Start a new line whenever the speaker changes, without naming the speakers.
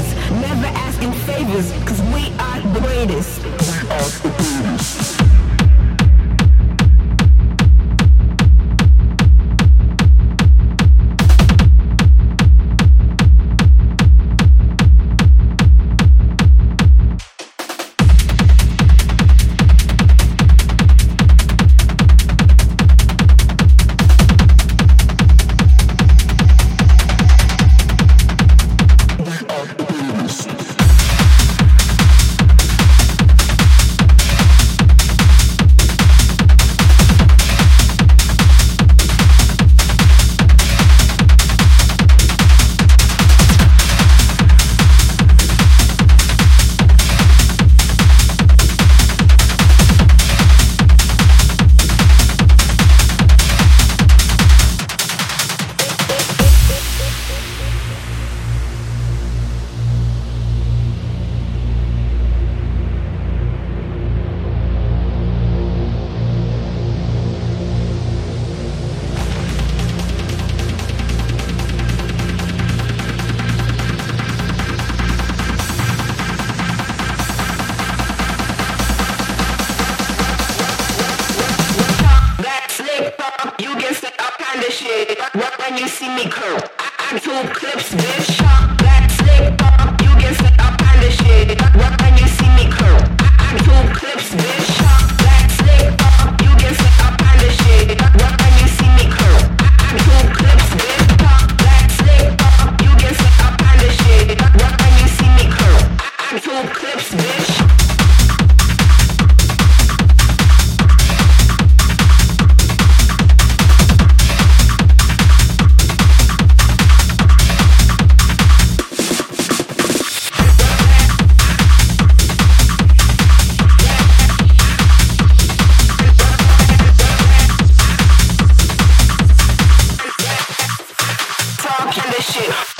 haters, never asking favors, cause we are the greatest. We are the greatest. When you see me curl. I, I two clips, bitch. Black slick, pop. you get set up on the shit. When you see me curl. shit.